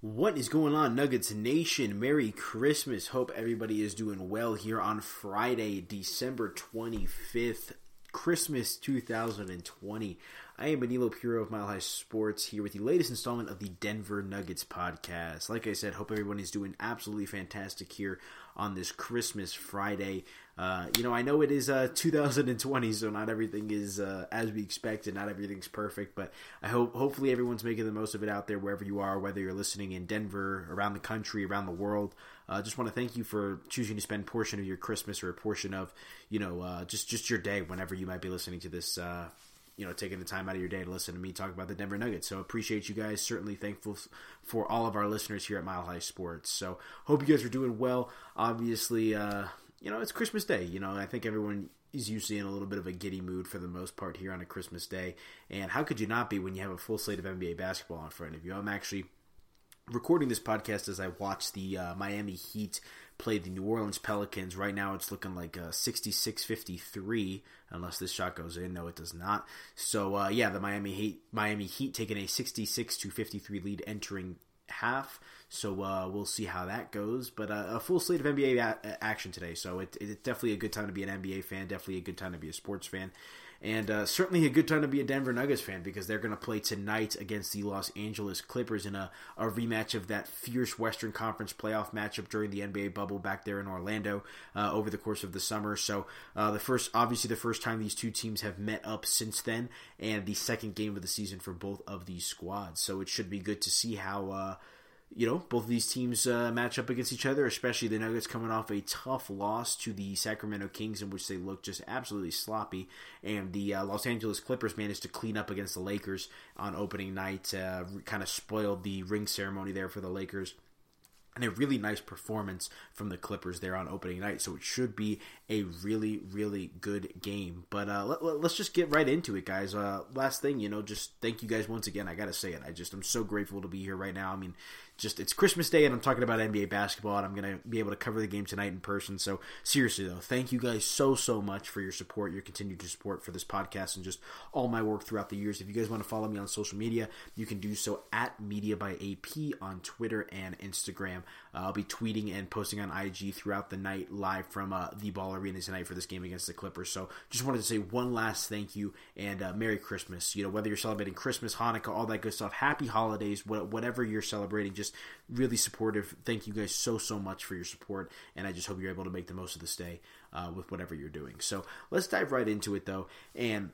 What is going on, Nuggets Nation? Merry Christmas. Hope everybody is doing well here on Friday, December 25th, Christmas 2020. I am Aniello Piro of Mile High Sports here with the latest installment of the Denver Nuggets podcast. Like I said, hope everyone is doing absolutely fantastic here on this Christmas Friday. Uh, you know, I know it is uh, 2020, so not everything is uh, as we expected. Not everything's perfect, but I hope hopefully everyone's making the most of it out there wherever you are, whether you're listening in Denver, around the country, around the world. I uh, just want to thank you for choosing to spend portion of your Christmas or a portion of you know uh, just just your day whenever you might be listening to this uh, you know, taking the time out of your day to listen to me talk about the Denver Nuggets. So appreciate you guys. Certainly thankful for all of our listeners here at Mile High Sports. So hope you guys are doing well. Obviously, uh, you know, it's Christmas Day. You know, I think everyone is usually in a little bit of a giddy mood for the most part here on a Christmas Day. And how could you not be when you have a full slate of NBA basketball in front of you? I'm actually recording this podcast as I watch the uh, Miami Heat play the New Orleans Pelicans. Right now, it's looking like a 66-53, unless this shot goes in. No, it does not. So, uh, yeah, the Miami Heat, Miami Heat taking a 66 to 53 lead entering half. So uh, we'll see how that goes. But uh, a full slate of NBA a- action today. So it, it's definitely a good time to be an NBA fan. Definitely a good time to be a sports fan and uh, certainly a good time to be a Denver Nuggets fan because they're going to play tonight against the Los Angeles Clippers in a, a rematch of that fierce Western Conference playoff matchup during the NBA bubble back there in Orlando uh, over the course of the summer. So uh, the first, obviously, the first time these two teams have met up since then, and the second game of the season for both of these squads. So it should be good to see how uh, you know, both of these teams uh, match up against each other, especially the Nuggets coming off a tough loss to the Sacramento Kings, in which they looked just absolutely sloppy. And the uh, Los Angeles Clippers managed to clean up against the Lakers on opening night, uh, kind of spoiled the ring ceremony there for the Lakers and a really nice performance from the Clippers there on opening night. So it should be a really, really good game. But uh, let, us just get right into it, guys. Uh, last thing, you know, just thank you guys once again. I got to say it. I just, I'm so grateful to be here right now. I mean, just it's Christmas Day and I'm talking about NBA basketball and I'm gonna be able to cover the game tonight in person. So seriously though, thank you guys so so much for your support, your continued support for this podcast and just all my work throughout the years. If you guys want to follow me on social media, you can do so at Media by AP on Twitter and Instagram. Uh, I'll be tweeting and posting on IG throughout the night live from uh, the Ball Arena tonight for this game against the Clippers. So just wanted to say one last thank you and uh, Merry Christmas. You know whether you're celebrating Christmas, Hanukkah, all that good stuff, Happy Holidays, whatever you're celebrating, just just really supportive. Thank you guys so so much for your support, and I just hope you're able to make the most of this day uh, with whatever you're doing. So let's dive right into it though, and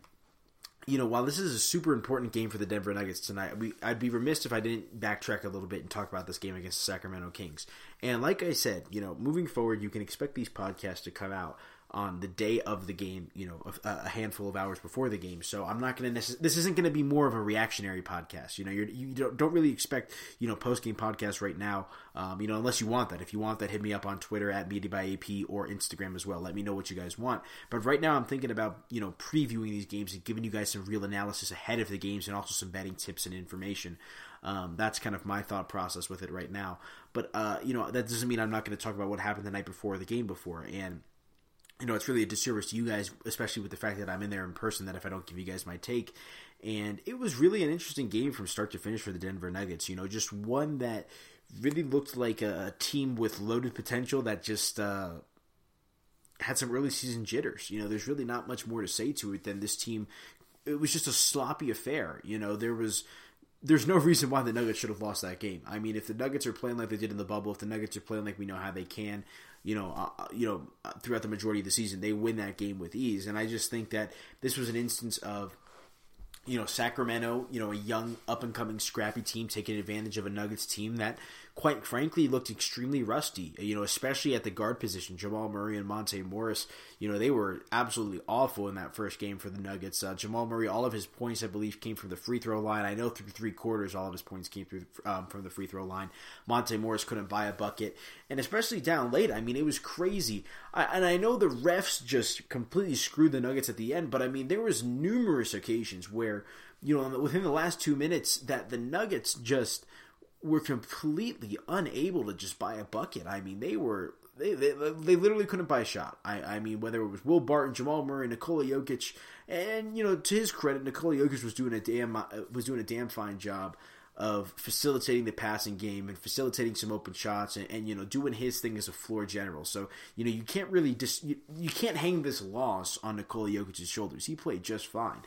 you know, while this is a super important game for the Denver Nuggets tonight, we, I'd be remiss if I didn't backtrack a little bit and talk about this game against the Sacramento Kings. And like I said, you know, moving forward, you can expect these podcasts to come out on the day of the game, you know, a, a handful of hours before the game. So I'm not going to. Necess- this isn't going to be more of a reactionary podcast. You know, you're, you don't, don't really expect you know post game podcasts right now. Um, you know, unless you want that. If you want that, hit me up on Twitter at Media by AP or Instagram as well. Let me know what you guys want. But right now, I'm thinking about you know previewing these games and giving you guys some real analysis ahead of the games and also some betting tips and information. Um, that's kind of my thought process with it right now. But uh, you know, that doesn't mean I'm not going to talk about what happened the night before the game before and you know, it's really a disservice to you guys, especially with the fact that I'm in there in person, that if I don't give you guys my take. And it was really an interesting game from start to finish for the Denver Nuggets. You know, just one that really looked like a, team with loaded potential that just uh, had some early season jitters. You know, there's really not much more to say to it than this team. It was just a sloppy affair. You know, there was there's no reason why the Nuggets should have lost that game. I mean, if the Nuggets are playing like they did in the bubble, if the Nuggets are playing like we know how they can, you know, uh, uh you know, uh, throughout the majority of the season, they win that game with ease. And I just think that this was an instance of you know, Sacramento, you know, a young up and coming scrappy team taking advantage of a Nuggets team that quite frankly looked extremely rusty, you know, especially at the guard position. Jamal Murray and Monte Morris, you know, they were absolutely awful in that first game for the Nuggets. Uh, Jamal Murray, all of his points, I believe, came from the free throw line. I know through three quarters, all of his points came through um, from the free throw line. Monte Morris couldn't buy a bucket, and especially down late, I mean, it was crazy. I, and I know the refs just completely screwed the Nuggets at the end, but I mean, there was numerous occasions where, you know, within the last two minutes, that the Nuggets just – were completely unable to just buy a bucket. I mean, they were they, they, they literally couldn't buy a shot. I, I mean, whether it was Will Barton, Jamal Murray, Nikola Jokic, and you know, to his credit, Nikola Jokic was doing a damn uh, was doing a damn fine job. of facilitating the passing game and facilitating some open shots and, and, you know doing his thing as a floor general. So you know you can't really just you, you can't hang this loss on Nikola Jokic's shoulders. He played just fine.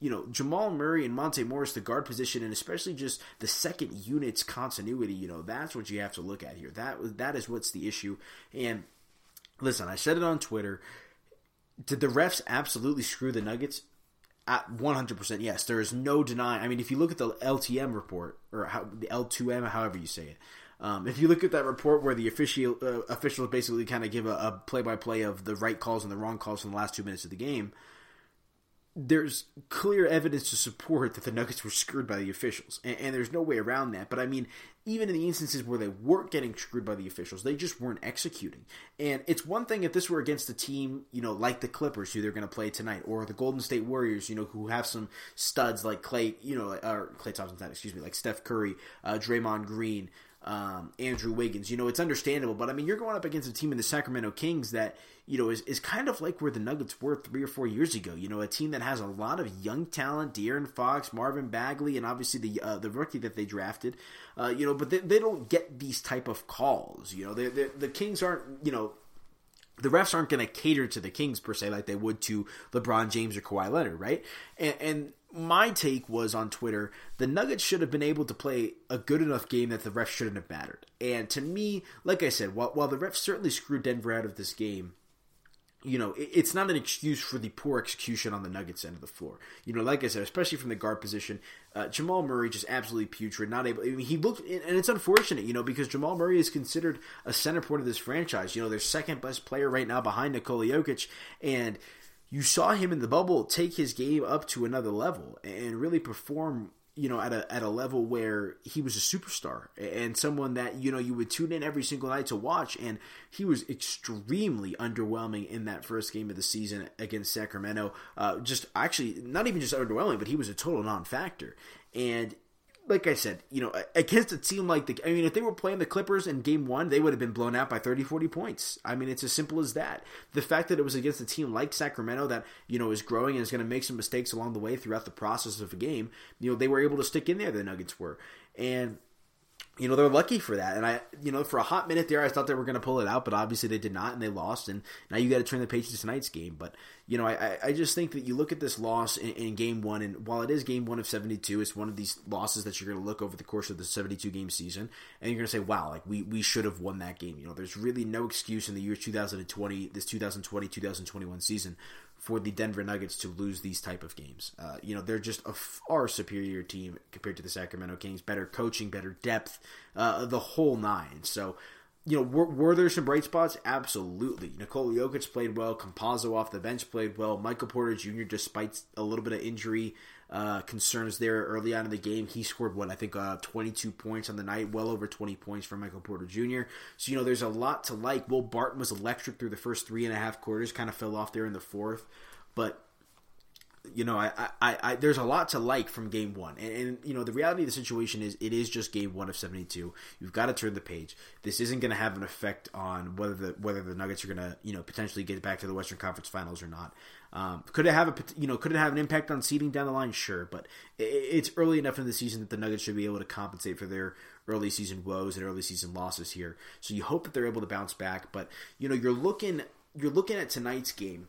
You know Jamal Murray and Monte Morris, the guard position, and especially just the second unit's continuity. You know that's what you have to look at here. That that is what's the issue. And listen, I said it on Twitter. Did the refs absolutely screw the Nuggets? At 100% yes. There is no denying. I mean, if you look at the LTM report, or how, the L2M, however you say it, um, if you look at that report where the official uh, officials basically kind of give a play by play of the right calls and the wrong calls in the last two minutes of the game, there's clear evidence to support that the Nuggets were screwed by the officials, and, and, there's no way around that. But I mean, even in the instances where they weren't getting screwed by the officials, they just weren't executing. And it's one thing if this were against a team, you know, like the Clippers, who they're going to play tonight, or the Golden State Warriors, you know, who have some studs like Klay, you know, or Klay Thompson, excuse me, like Steph Curry, uh, Draymond Green, um, Andrew Wiggins. You know, it's understandable, but I mean, you're going up against a team in the Sacramento Kings that you know is, is kind of like where the Nuggets were three or four years ago. You know, a team that has a lot of young talent, De'Aaron Fox, Marvin Bagley, and obviously the uh, the rookie that they drafted. Uh, you know, but they, they don't get these type of calls. You know, they the Kings aren't you know the refs aren't going to cater to the Kings per se like they would to LeBron James or Kawhi Leonard, right? And, and, my take was on Twitter the Nuggets should have been able to play a good enough game that the refs shouldn't have mattered. And to me, like I said, while, while the refs certainly screwed Denver out of this game, you know, it's not an excuse for the poor execution on the Nuggets end of the floor. You know, like I said, especially from the guard position, uh, Jamal Murray just absolutely putrid. Not able. I mean, he looked, and it's unfortunate, you know, because Jamal Murray is considered a center point of this franchise. You know, their second best player right now behind Nikola Jokic, and you saw him in the bubble take his game up to another level and really perform you know, at a at a level where he was a superstar and someone that you know you would tune in every single night to watch, and he was extremely underwhelming in that first game of the season against Sacramento. Uh, just actually, not even just underwhelming, but he was a total non-factor. And like I said, you know, against a team like the, I mean, if they were playing the Clippers in game one, they would have been blown out by 30, 40 points. I mean, it's as simple as that. The fact that it was against a team like Sacramento that, you know, is growing and is going to make some mistakes along the way throughout the process of a game, you know, they were able to stick in there, the Nuggets were. And, you know, they're lucky for that. And I, you know, for a hot minute there, I thought they were going to pull it out, but obviously they did not, and they lost. And now you got to turn the page to tonight's game. But you know, I, I just think that you look at this loss in, in, game one, and while it is game one of 72, it's one of these losses that you're going to look over the course of the 72 game season, and you're going to say, wow, like we, we should have won that game. You know, there's really no excuse in the year 2020, this 2020 2021 season for the Denver Nuggets to lose these type of games. Uh, you know, they're just a far superior team compared to the Sacramento Kings. Better coaching, better depth, uh, the whole nine. So, you know, were, were, there some bright spots? Absolutely. Nikola Jokic played well. Campazzo off the bench played well. Michael Porter Jr., despite a little bit of injury uh, concerns there early on in the game, he scored what I think uh, 22 points on the night, well over 20 points for Michael Porter Jr. So you know, there's a lot to like. Will Barton was electric through the first three and a half quarters, kind of fell off there in the fourth, but you know, I, I, I, there's a lot to like from game one, and, and, you know, the reality of the situation is it is just game one of 72. You've got to turn the page. This isn't going to have an effect on whether the whether the Nuggets are going to you know potentially get back to the Western Conference Finals or not. Um, could it have a you know could it have an impact on seeding down the line? Sure, but it, it's early enough in the season that the Nuggets should be able to compensate for their early season woes and early season losses here. So you hope that they're able to bounce back. But you know, you're looking you're looking at tonight's game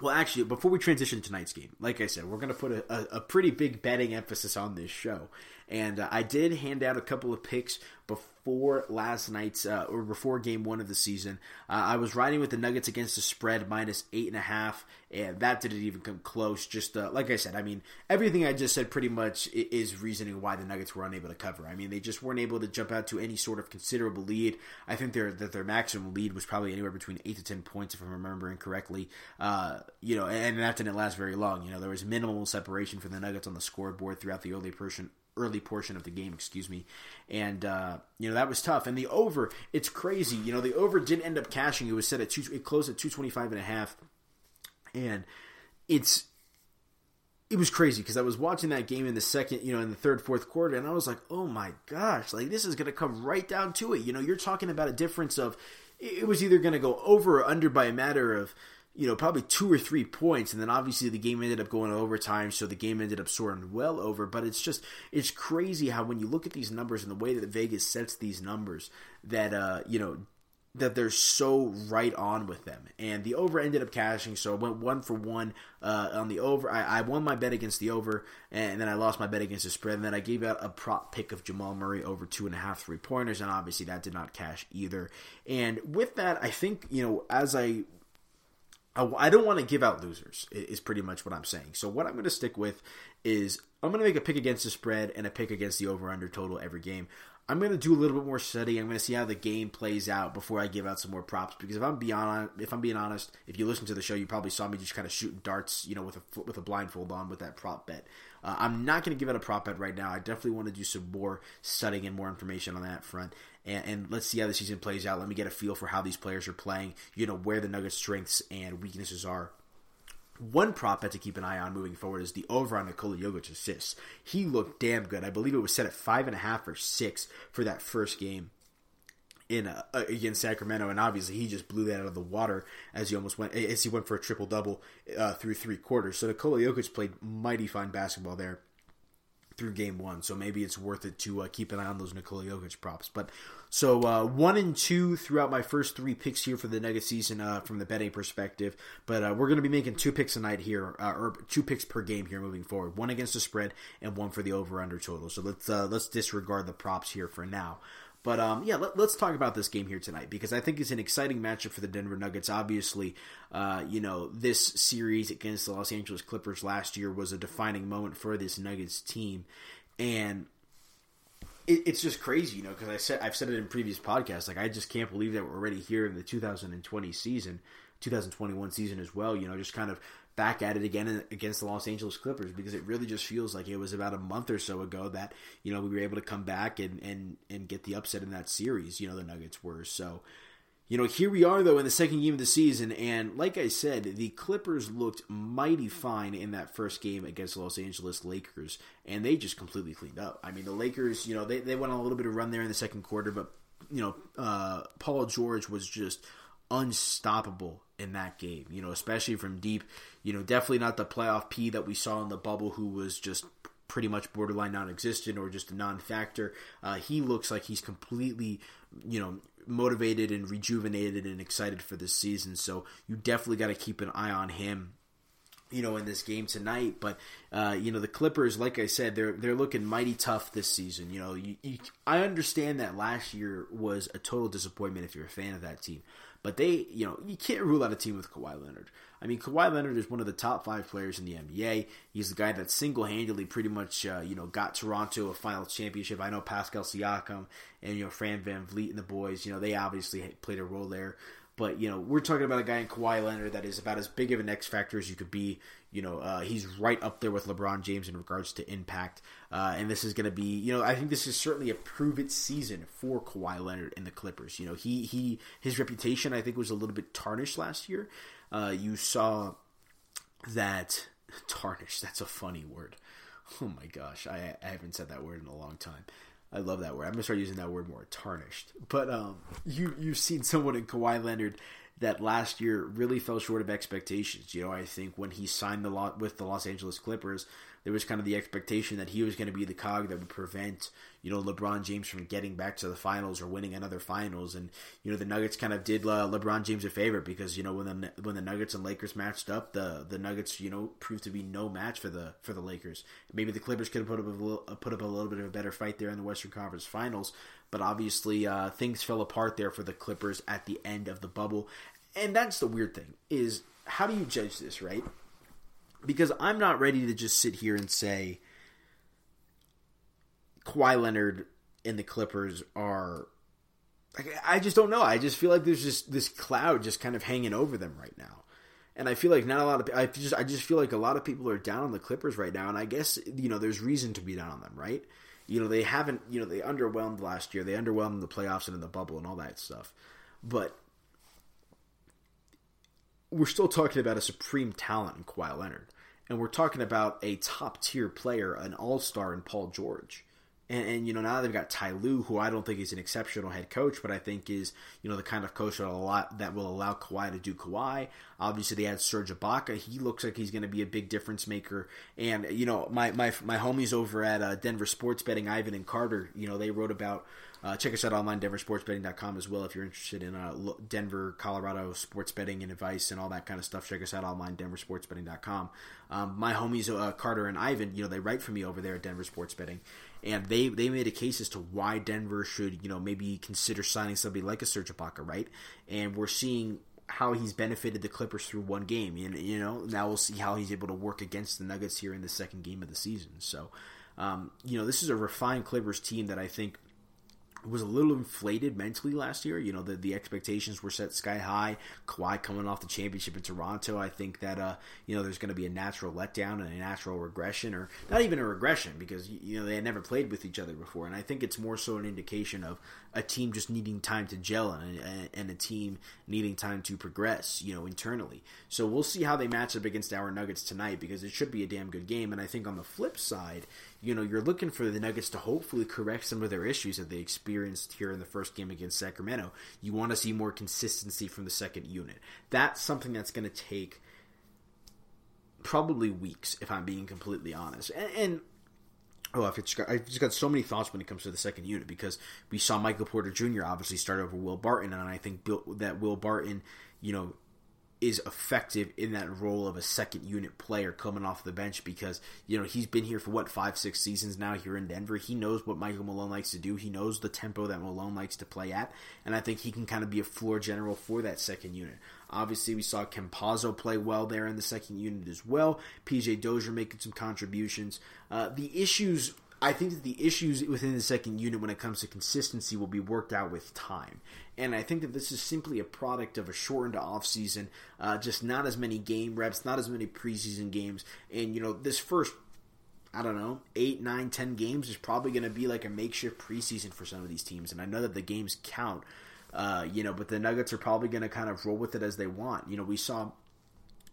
well, actually, before we transition to tonight's game, like I said, we're going to put a, a, a, pretty big betting emphasis on this show. And uh, I did hand out a couple of picks before last night's uh, or before game one of the season. Uh, I was riding with the Nuggets against the spread minus eight and a half, and that didn't even come close. Just uh, like I said, I mean everything I just said pretty much is reasoning why the Nuggets were unable to cover. I mean they just weren't able to jump out to any sort of considerable lead. I think their that their maximum lead was probably anywhere between eight to ten points if I'm remembering correctly. Uh, you know, and that didn't last very long. You know, there was minimal separation for the Nuggets on the scoreboard throughout the early portion early portion of the game, excuse me. And uh, you know that was tough. And the over, it's crazy. You know the over didn't end up cashing. It was set at two. It closed at two twenty five and a half, and it's it was crazy because I was watching that game in the second, you know, in the third, fourth quarter, and I was like, oh my gosh, like this is going to come right down to it. You know, you're talking about a difference of it was either going to go over or under by a matter of you know, probably two or three points, and then obviously the game ended up going overtime, so the game ended up soaring well over. But it's just it's crazy how when you look at these numbers and the way that Vegas sets these numbers, that uh, you know that they're so right on with them. And the over ended up cashing, so I went one for one uh, on the over. I, I, won my bet against the over, and then I lost my bet against the spread. And then I gave out a prop pick of Jamal Murray over two and a half three pointers, and obviously that did not cash either. And with that, I think you know as I I don't want to give out losers, is pretty much what I'm saying. So, what I'm going to stick with is I'm going to make a pick against the spread and a pick against the over under total every game. I'm going to do a little bit more study. I'm going to see how the game plays out before I give out some more props. Because if I'm beyond, if I'm being honest, if you listen to the show, you probably saw me just kind of shooting darts, you know, with a with a blindfold on with that prop bet. Uh, I'm not going to give out a prop bet right now. I definitely want to do some more studying and more information on that front. And, and, let's see how the season plays out. Let me get a feel for how these players are playing. You know where the Nuggets' strengths and weaknesses are. One prop bet to keep an eye on moving forward is the over on Nikola Jokic assists. He looked damn good. I believe it was set at five and a half or six for that first game in uh, against Sacramento, and obviously he just blew that out of the water as he almost went as he went for a triple double uh, through three quarters. So Nikola Jokic played mighty fine basketball there through game one. So maybe it's worth it to uh, keep an eye on those Nikola Jokic props. But so uh, one and two throughout my first three picks here for the Nugget season uh, from the betting perspective. But uh, we're going to be making two picks a night here, uh, or two picks per game here moving forward. One against the spread and one for the over under total. So let's uh, let's disregard the props here for now. But um, yeah, let, us talk about this game here tonight because I think it's an exciting matchup for the Denver Nuggets. Obviously, uh, you know this series against the Los Angeles Clippers last year was a defining moment for this Nuggets team, and it, it's just crazy, you know, because I said I've said it in previous podcasts. Like I just can't believe that we're already here in the 2020 season, 2021 season as well. You know, just kind of back at it again against the Los Angeles Clippers because it really just feels like it was about a month or so ago that you know we were able to come back and and and get the upset in that series. You know the Nuggets were so. You know, here we are though in the second game of the season, and like I said, the Clippers looked mighty fine in that first game against the Los Angeles Lakers, and they just completely cleaned up. I mean, the Lakers, you know, they, they went on a little bit of run there in the second quarter, but you know, uh, Paul George was just unstoppable in that game, you know, especially from deep. You know, definitely not the playoff P that we saw in the bubble, who was just pretty much borderline non-existent or just a non-factor. Uh, he looks like he's completely, you know, motivated and rejuvenated and excited for this season. So you definitely got to keep an eye on him. You know, in this game tonight, but uh, you know the Clippers, like I said, they're they're looking mighty tough this season. You know, you, you, I understand that last year was a total disappointment if you're a fan of that team, but they, you know, you can't rule out a team with Kawhi Leonard. I mean, Kawhi Leonard is one of the top five players in the NBA. He's the guy that single handedly pretty much, uh, you know, got Toronto a final championship. I know Pascal Siakam and, you know, Fran Van VanVleet and the boys, you know, they obviously played a role there. But, you know, we're talking about a guy in Kawhi Leonard that is about as big of an X factor as you could be. You know, uh, he's right up there with LeBron James in regards to impact. Uh, and this is going to be, you know, I think this is certainly a prove it season for Kawhi Leonard and the Clippers. You know, he he his reputation I think was a little bit tarnished last year. Uh, you saw that tarnished. That's a funny word. Oh my gosh, I, I haven't said that word in a long time. I love that word. I'm gonna start using that word more. Tarnished. But um, you you've seen someone in Kawhi Leonard that last year really fell short of expectations. You know, I think when he signed the lot with the Los Angeles Clippers, there was kind of the expectation that he was going to be the cog that would prevent you know LeBron James from getting back to the finals or winning another finals. And you know the Nuggets kind of did uh, LeBron James a favor because you know when the when the Nuggets and Lakers matched up, the the Nuggets you know proved to be no match for the for the Lakers. Maybe the Clippers could have put up a little, put up a little bit of a better fight there in the Western Conference Finals, but obviously uh, things fell apart there for the Clippers at the end of the bubble. And that's the weird thing is how do you judge this, right? Because I'm not ready to just sit here and say Kawhi Leonard and the Clippers are. I just don't know. I just feel like there's just this cloud just kind of hanging over them right now, and I feel like not a lot of. I just I just feel like a lot of people are down on the Clippers right now, and I guess you know there's reason to be down on them, right? You know they haven't. You know they underwhelmed last year. They underwhelmed the playoffs and in the bubble and all that stuff, but we're still talking about a supreme talent in Kawhi Leonard, and we're talking about a top tier player, an all star in Paul George. And, and, you know now they've got Ty Lue, who I don't think is an exceptional head coach, but I think is you know the kind of coach that will allow, that will allow Kawhi to do Kawhi. Obviously, they had Serge Ibaka. He looks like he's going to be a big difference maker. And you know my my my homies over at uh, Denver Sports Betting, Ivan and Carter, you know they wrote about. Uh, check us out online, denversportsbetting.com as well if you're interested in uh, Denver, Colorado sports betting and advice and all that kind of stuff. Check us out online, denversportsbetting.com. Um, my homies, uh, Carter and Ivan, you know, they write for me over there at Denver Sports Betting and they they made a case as to why Denver should you know maybe consider signing somebody like a Serge Ibaka, right? And we're seeing how he's benefited the Clippers through one game, and you know now we'll see how he's able to work against the Nuggets here in the second game of the season. So, um, you know, this is a refined Clippers team that I think was a little inflated mentally last year. You know, the the expectations were set sky high. Kawhi coming off the championship in Toronto, I think that uh, you know there's going to be a natural letdown and a natural regression, or not even a regression because you know they had never played with each other before. And I think it's more so an indication of a team just needing time to gel and, and a team needing time to progress, you know, internally. So we'll see how they match up against our Nuggets tonight because it should be a damn good game. And I think on the flip side, you know, you're looking for the Nuggets to hopefully correct some of their issues that they experienced here in the first game against Sacramento. You want to see more consistency from the second unit. That's something that's going to take probably weeks, if I'm being completely honest. And, and oh, I've just, got, I've just got so many thoughts when it comes to the second unit because we saw Michael Porter Jr. obviously start over Will Barton, and I think that Will Barton, you know, is effective in that role of a second unit player coming off the bench because you know he's been here for what five six seasons now here in Denver. He knows what Michael Malone likes to do. He knows the tempo that Malone likes to play at, and I think he can kind of be a floor general for that second unit. Obviously, we saw Campazzo play well there in the second unit as well. PJ Dozier making some contributions. Uh, the issues I think that the issues within the second unit when it comes to consistency will be worked out with time. And I think that this is simply a product of a shortened offseason, uh, just not as many game reps, not as many preseason games. And, you know, this first, I don't know, eight, nine, ten games is probably going to be like a makeshift preseason for some of these teams. And I know that the games count, uh, you know, but the Nuggets are probably going to kind of roll with it as they want. You know, we saw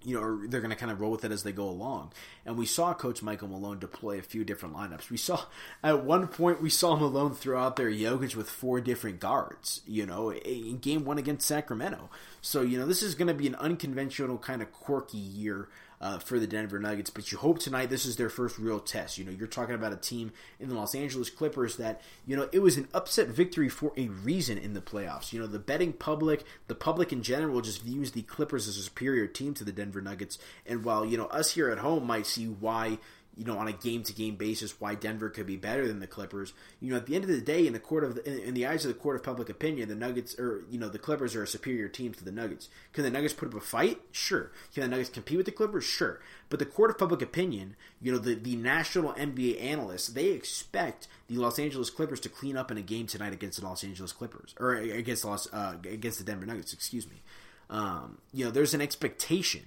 you know, they're going to kind of roll with it as they go along. And we saw Coach Michael Malone deploy a few different lineups. We saw at one point we saw Malone throw out there Jokic with four different guards. You know, in Game One against Sacramento. So you know, this is going to be an unconventional kind of quirky year uh, for the Denver Nuggets. But you hope tonight this is their first real test. You know, you're talking about a team in the Los Angeles Clippers that, you know, it was an upset victory for a reason in the playoffs. You know, the betting public, the public in general, just views the Clippers as a superior team to the Denver Nuggets. And while, you know, us here at home might see why you know, on a game to game basis, why Denver could be better than the Clippers. You know, at the end of the day, in the court of the, in the eyes of the court of public opinion, the Nuggets or you know the Clippers are a superior team to the Nuggets. Can the Nuggets put up a fight? Sure. Can the Nuggets compete with the Clippers? Sure. But the court of public opinion, you know, the the national NBA analysts, they expect the Los Angeles Clippers to clean up in a game tonight against the Los Angeles Clippers or against Los uh, against the Denver Nuggets. Excuse me. Um, you know, there's an expectation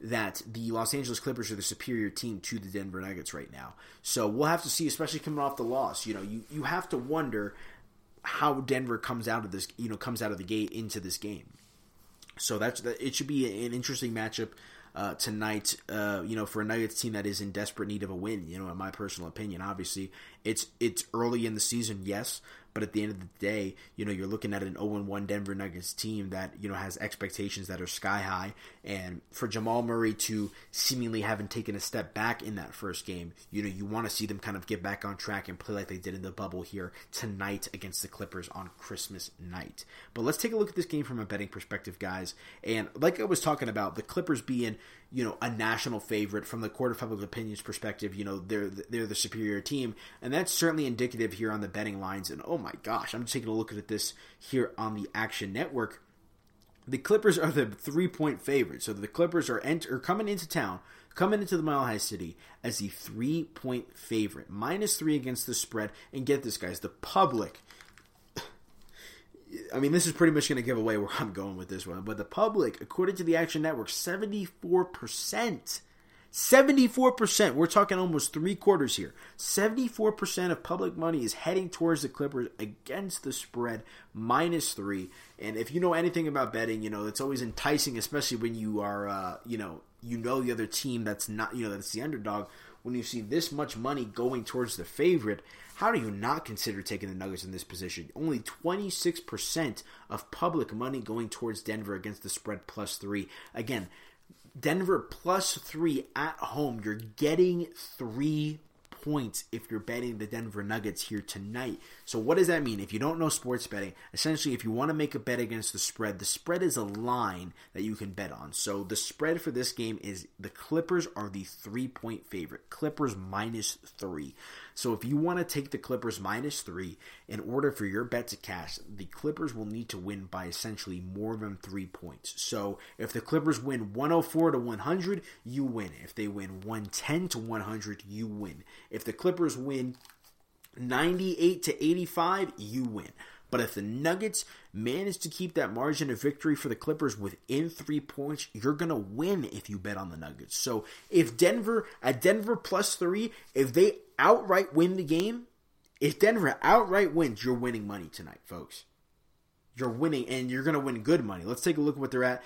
that the Los Angeles Clippers are the superior team to the Denver Nuggets right now. So we'll have to see, especially coming off the loss. You know, you, you have to wonder how Denver comes out of this, you know, comes out of the gate into this game. So that's it should be an interesting matchup uh, tonight. Uh, you know, for a Nuggets team that is in desperate need of a win. You know, in my personal opinion, obviously it's it's early in the season, yes, but at the end of the day, you know, you're looking at an 0-1 Denver Nuggets team that, you know, has expectations that are sky high. And for Jamal Murray to seemingly haven't taken a step back in that first game, you know, you want to see them kind of get back on track and play like they did in the bubble here tonight against the Clippers on Christmas night. But let's take a look at this game from a betting perspective, guys. And like I was talking about, the Clippers being you know a national favorite from the court of public opinion's perspective you know they're they're the superior team. And that's certainly indicative here on the betting lines. And oh my gosh i'm just taking a look at this here on the action network. The clippers are the three point favorite. So the clippers are, ent- are coming into town coming into the mile high city as the three point favorite minus three against the spread. And get this guys the public I mean, this is pretty much going to give away where I'm going with this one. But the public, according to the Action Network, 74%. 74%. We're talking almost three quarters here. 74% of public money is heading towards the Clippers against the spread, minus three. And if you know anything about betting, you know, it's always enticing, especially when you are, uh, you know, you know the other team that's not, you know, that's the underdog when you see this much money going towards the favorite, how do you not consider taking the Nuggets in this position? Only 26% of public money going towards Denver against the spread plus three. Again, Denver plus three at home. You're getting three points if you're betting the Denver Nuggets here tonight. So, what does that mean? If you don't know sports betting, essentially, if you want to make a bet against the spread, the spread is a line that you can bet on. So, the spread for this game is the Clippers are the three point favorite. Clippers minus three. So if you want to take the Clippers minus three in order for your bet to cash, the Clippers will need to win by essentially more than three points. So if the Clippers win 104 to 100, you win. If they win 110 to 100, you win. If the Clippers win 98 to 85, you win. But if the Nuggets manage to keep that margin of victory for the Clippers within three points, you're going to win if you bet on the Nuggets. So if Denver, at Denver plus three, if they outright win the game, if Denver outright wins, you're winning money tonight, folks. You're winning, and you're going to win good money. Let's take a look at what they're at.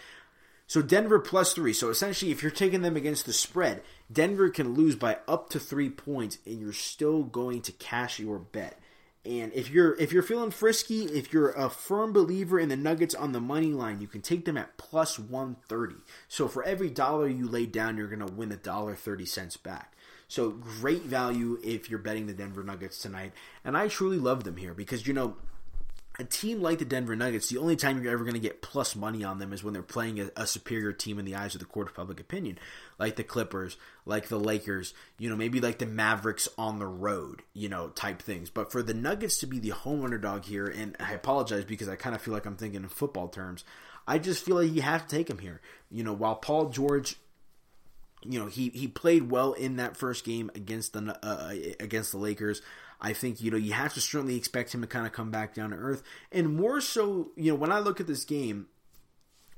So Denver plus three. So essentially, if you're taking them against the spread, Denver can lose by up to three points, and you're still going to cash your bet. And if you're if you're feeling frisky, if you're a firm believer in the Nuggets on the money line, you can take them at plus 130. So for every dollar you lay down, you're going to win a dollar 30 cents back. So great value if you're betting the Denver Nuggets tonight. And I truly love them here because you know a team like the Denver Nuggets, the only time you're ever going to get plus money on them is when they're playing a, a, superior team in the eyes of the court of public opinion, like the Clippers, like the Lakers, you know, maybe like the Mavericks on the road, you know, type things. But for the Nuggets to be the home underdog here, and I apologize because I kind of feel like I'm thinking in football terms, I just feel like you have to take them here. You know, while Paul George you know he he played well in that first game against the uh, against the Lakers. I think you know you have to certainly expect him to kind of come back down to earth, and more so, you know, when I look at this game,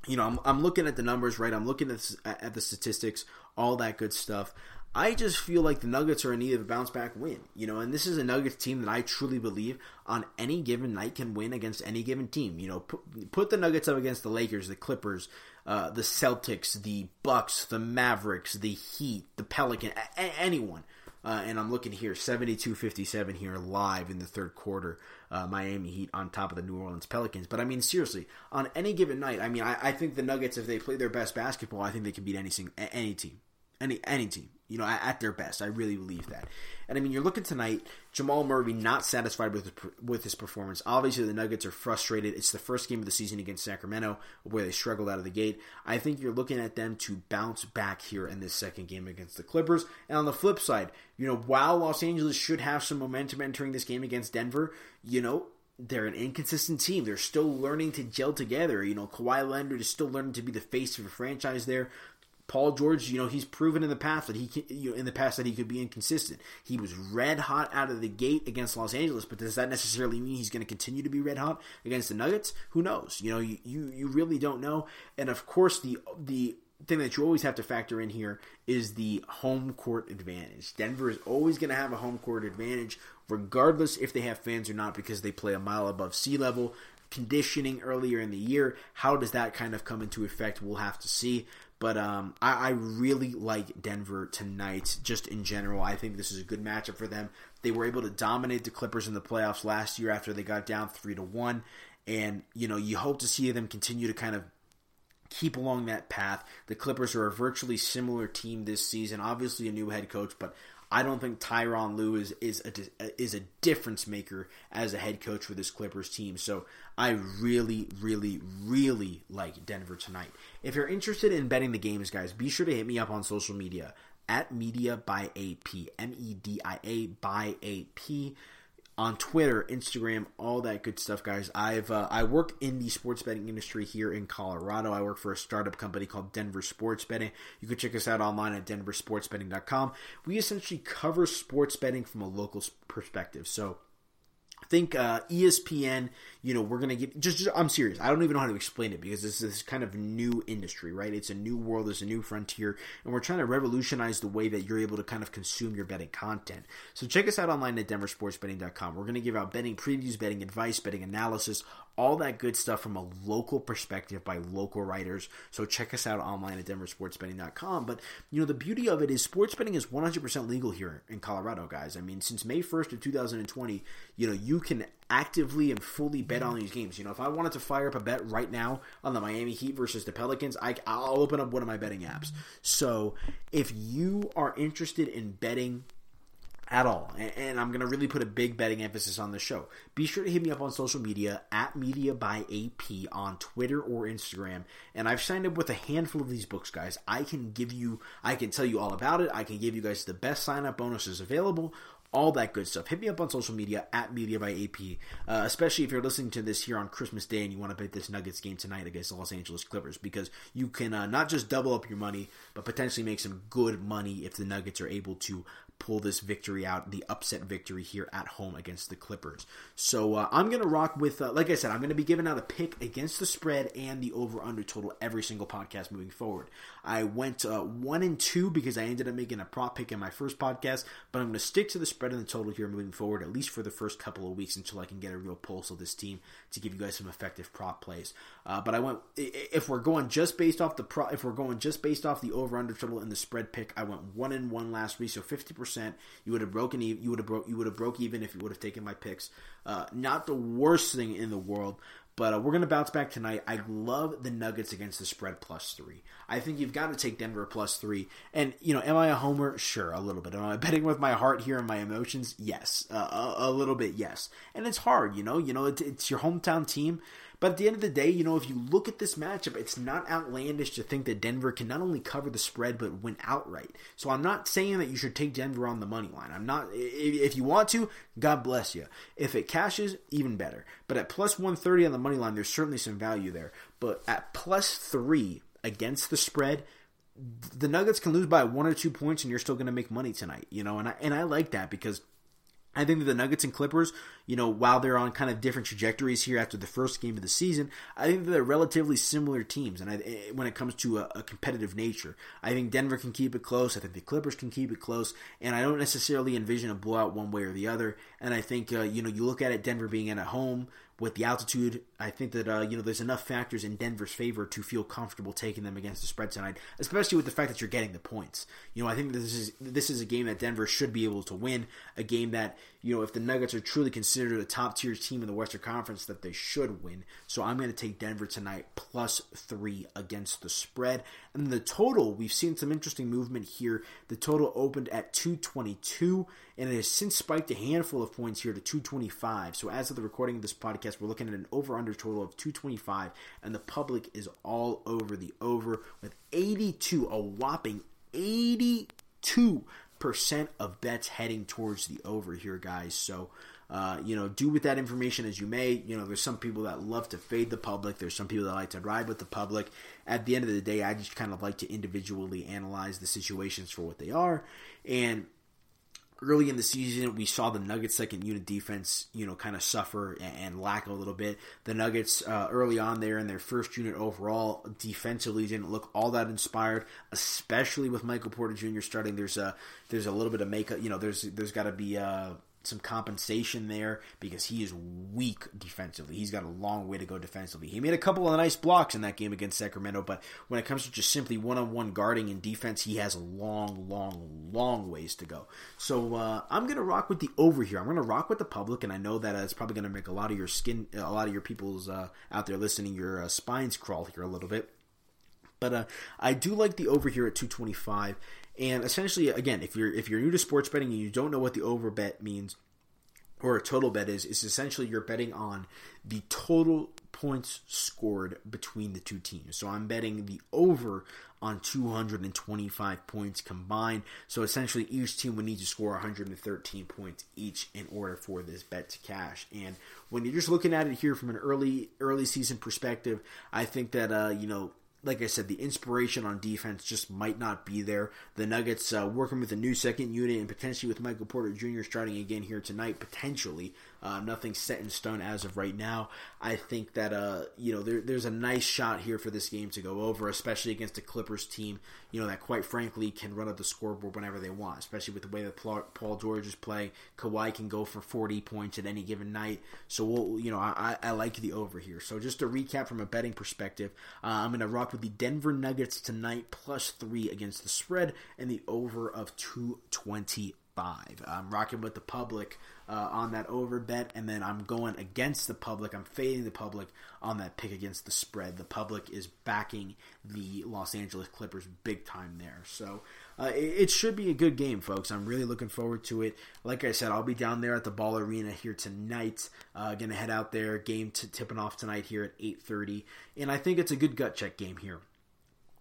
you know, I'm, I'm looking at the numbers, right? I'm looking at at the statistics, all that good stuff. I just feel like the Nuggets are in need of a bounce back win, you know, and this is a Nuggets team that I truly believe on any given night can win against any given team. You know, put, put the Nuggets up against the Lakers, the Clippers, uh, the Celtics, the Bucks, the Mavericks, the Heat, the Pelican, a- anyone. Uh, and I'm looking here, 72-57 here live in the third quarter. Uh, Miami Heat on top of the New Orleans Pelicans. But I mean, seriously, on any given night, I mean, I, I think the Nuggets, if they play their best basketball, I think they can beat any any team, any any team you know, at their best. I really believe that. And I mean, you're looking tonight, Jamal Murray not satisfied with with his performance. Obviously, the Nuggets are frustrated. It's the first game of the season against Sacramento where they struggled out of the gate. I think you're looking at them to bounce back here in this second game against the Clippers. And on the flip side, you know, while Los Angeles should have some momentum entering this game against Denver, you know, they're an inconsistent team. They're still learning to gel together. You know, Kawhi Leonard is still learning to be the face of a franchise there. Paul George, you know, he's proven in the past that he can, you know, in the past that he could be inconsistent. He was red hot out of the gate against Los Angeles, but does that necessarily mean he's going to continue to be red hot against the Nuggets? Who knows? You know, you, you, you really don't know. And of course, the the thing that you always have to factor in here is the home court advantage. Denver is always going to have a home court advantage, regardless if they have fans or not, because they play a mile above sea level conditioning earlier in the year. How does that kind of come into effect? We'll have to see. But um, I, I, really like Denver tonight, just in general. I think this is a good matchup for them. They were able to dominate the Clippers in the playoffs last year after they got down three to one, and you know you hope to see them continue to kind of keep along that path. The Clippers are a virtually similar team this season. Obviously, a new head coach, but I don't think Tyronn Lue is is a, is a difference maker as a head coach for this Clippers team. So I really, really, really like Denver tonight. If you're interested in betting the games, guys, be sure to hit me up on social media at Media by AP, M E D I A by AP on Twitter, Instagram, all that good stuff, guys. I've uh, I work in the sports betting industry here in Colorado. I work for a startup company called Denver Sports Betting. You can check us out online at denversportsbetting.com. We essentially cover sports betting from a local perspective. So think uh, ESPN, you know, we're gonna get just, just, I'm serious. I don't even know how to explain it because this is kind of new industry, right? It's a new world, it's a new frontier, and we're trying to revolutionize the way that you're able to kind of consume your betting content. So check us out online at denversportsbetting.com. We're gonna give out betting previews, betting advice, betting analysis, all that good stuff from a local perspective by local writers. So check us out online at denversportsbetting.com. But, you know, the beauty of it is sports betting is 100% legal here in Colorado, guys. I mean, since May 1st of 2020, you know, you can actively and fully bet on these games. You know, if I wanted to fire up a bet right now on the Miami Heat versus the Pelicans, I, I'll open up one of my betting apps. So if you are interested in betting at all. And, I'm going to really put a big betting emphasis on the show. Be sure to hit me up on social media at Media by AP on Twitter or Instagram. And I've signed up with a handful of these books, guys. I can give you, I can tell you all about it. I can give you guys the best sign up bonuses available all that good stuff. Hit me up on social media at Media by AP, uh, especially if you're listening to this here on Christmas Day and you want to bet this Nuggets game tonight against the Los Angeles Clippers because you can uh, not just double up your money, but potentially make some good money if the Nuggets are able to pull this victory out, the upset victory here at home against the Clippers. So uh, I'm going to rock with, uh, like I said, I'm going to be giving out a pick against the spread and the over under total every single podcast moving forward. I went uh, one and two because I ended up making a prop pick in my first podcast, but I'm going to stick to the spread and the total here moving forward, at least for the first couple of weeks until I can get a real pulse of this team to give you guys some effective prop plays. Uh, but I went, if we're going just based off the pro, if we're going just based off the over under total and the spread pick, I went one and one last week, so 50% You would have broken. You would have broke. You would have broke even if you would have taken my picks. Uh, not the worst thing in the world, but uh, we're to bounce back tonight. I love the Nuggets against the spread plus three. I think you've got to take Denver plus three. And, you know, am I a homer? Sure, a little bit. Am I betting with my heart here and my emotions? Yes. Uh, a, a, little bit, yes. And it's hard, you know? You know, it, it's your hometown team. But at the end of the day, you know, if you look at this matchup, it's not outlandish to think that Denver can not only cover the spread but win outright. So I'm not saying that you should take Denver on the money line. I'm not. If you want to, God bless you. If it cashes, even better. But at plus 130 on the money line, there's certainly some value there. But at plus three against the spread, the Nuggets can lose by one or two points, and you're still going to make money tonight. You know, and I and I like that because I think that the Nuggets and Clippers, you know, while they're on kind of different trajectories here after the first game of the season, I think they're relatively similar teams. And I, eh, when it comes to a, a, competitive nature, I think Denver can keep it close. I think the Clippers can keep it close. And I don't necessarily envision a blowout one way or the other. And I think, uh, you know, you look at it, Denver being in at home, with the altitude, I think that uh, you know there's enough factors in Denver's favor to feel comfortable taking them against the spread tonight, especially with the fact that you're getting the points. You know, I think this is this is a game that Denver should be able to win, a game that you know if the Nuggets are truly considered a top tier team in the Western Conference, that they should win. So I'm going to take Denver tonight plus three against the spread, and the total we've seen some interesting movement here. The total opened at 222 and it has since spiked a handful of points here to 225. So as of the recording of this podcast, we're looking at an over/under total of 225, and the public is all over the over with 82, a whopping 82 percent of bets heading towards the over here, guys. So. Uh, you know, do with that information as you may. You know, there's some people that love to fade the public. There's some people that like to ride with the public. At the end of the day, I just kind of like to individually analyze the situations for what they are. And early in the season, we saw the Nuggets' second unit defense, you know, kind of suffer and, and lack a little bit. The Nuggets uh, early on there in their first unit overall defensively didn't look all that inspired, especially with Michael Porter Jr. starting. There's a there's a little bit of makeup, you know. There's there's got to be. Uh, some compensation there because he is weak defensively. He's got a long way to go defensively. He made a couple of nice blocks in that game against Sacramento, but when it comes to just simply one-on-one guarding and defense, he has a long, long, long ways to go. So uh, I'm gonna rock with the over here. I'm gonna rock with the public, and I know that it's probably gonna make a lot of your skin, a lot of your people's uh, out there listening, your uh, spines crawl here a little bit. But uh, I do like the over here at 225. And essentially, again, if you're if you're new to sports betting and you don't know what the over bet means or a total bet is, it's essentially you're betting on the total points scored between the two teams. So I'm betting the over on 225 points combined. So essentially, each team would need to score 113 points each in order for this bet to cash. And when you're just looking at it here from an early early season perspective, I think that uh, you know like I said, the inspiration on defense just might not be there. The Nuggets uh, working with a new second unit and potentially with Michael Porter Jr. starting again here tonight, potentially. Uh, nothing set in stone as of right now. I think that uh, you know there, there's a nice shot here for this game to go over, especially against the Clippers team. You know that quite frankly can run up the scoreboard whenever they want, especially with the way that Paul George is playing. Kawhi can go for 40 points at any given night. So we'll, you know I, I like the over here. So just to recap from a betting perspective, uh, I'm going to rock with the Denver Nuggets tonight plus three against the spread and the over of 225. I'm rocking with the public uh, on that over bet, and then I'm going against the public. I'm fading the public on that pick against the spread. The public is backing the Los Angeles Clippers big time there. So uh, it, it, should be a good game, folks. I'm really looking forward to it. Like I said, I'll be down there at the Ball Arena here tonight. Uh, gonna head out there. Game t- tipping off tonight here at 8:30, and I think it's a good gut check game here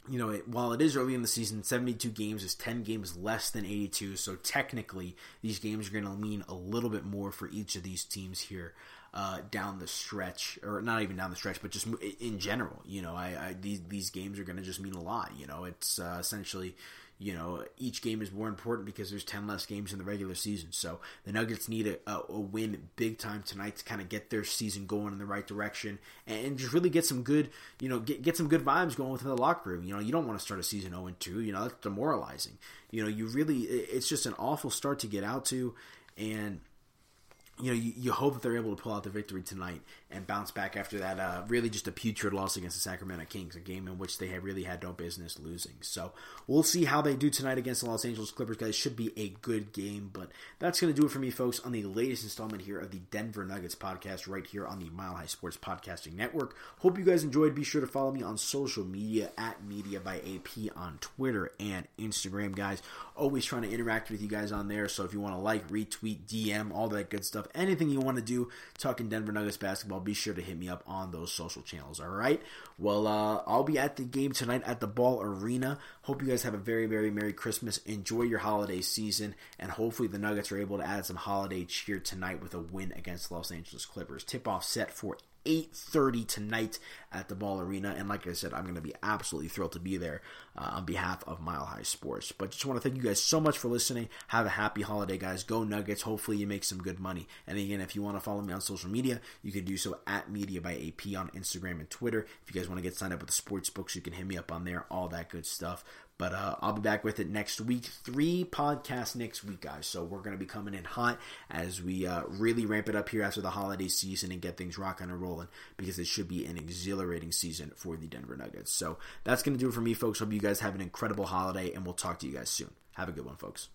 you know, it, while it is early in the season, 72 games is 10 games less than 82. So technically, these games are going to mean a little bit more for each of these teams here uh, down the stretch, or not even down the stretch, but just in general. You know, I, I these these games are going to just mean a lot. You know, it's uh, essentially you know, each game is more important because there's 10 less games in the regular season. So the Nuggets need a, a, a win big time tonight to kind of get their season going in the right direction and just really get some good, you know, get, get some good vibes going within the locker room. You know, you don't want to start a season 0 2. You know, that's demoralizing. You know, you really, it's just an awful start to get out to. And you know, you, you, hope that they're able to pull out the victory tonight and bounce back after that uh, really just a putrid loss against the Sacramento Kings, a game in which they have really had no business losing. So we'll see how they do tonight against the Los Angeles Clippers, guys. Should be a good game, but that's going to do it for me, folks, on the latest installment here of the Denver Nuggets podcast right here on the Mile High Sports Podcasting Network. Hope you guys enjoyed. Be sure to follow me on social media at Media by AP on Twitter and Instagram, guys. Always trying to interact with you guys on there. So if you want to like, retweet, DM, all that good stuff, anything you want to do talking Denver Nuggets basketball, be sure to hit me up on those social channels. All right. Well, uh, I'll be at the game tonight at the Ball Arena. Hope you guys have a very, very Merry Christmas. Enjoy your holiday season, and hopefully the Nuggets are able to add some holiday cheer tonight with a win against the Los Angeles Clippers. Tip off set for 8.30 tonight at the Ball Arena. And like I said, I'm going to be absolutely thrilled to be there uh, on behalf of Mile High Sports. But just want to thank you guys so much for listening. Have a happy holiday, guys. Go Nuggets. Hopefully you make some good money. And again, if you want to follow me on social media, you can do so at Media by AP on Instagram and Twitter. If you guys want to get signed up with the sports books, you can hit me up on there. All that good stuff. But uh, I'll be back with it next week. Three podcasts next week, guys. So we're going to be coming in hot as we uh, really ramp it up here after the holiday season and get things rocking and rolling because it should be an exhilarating season for the Denver Nuggets. So that's going to do it for me, folks. Hope you guys have an incredible holiday, and we'll talk to you guys soon. Have a good one, folks.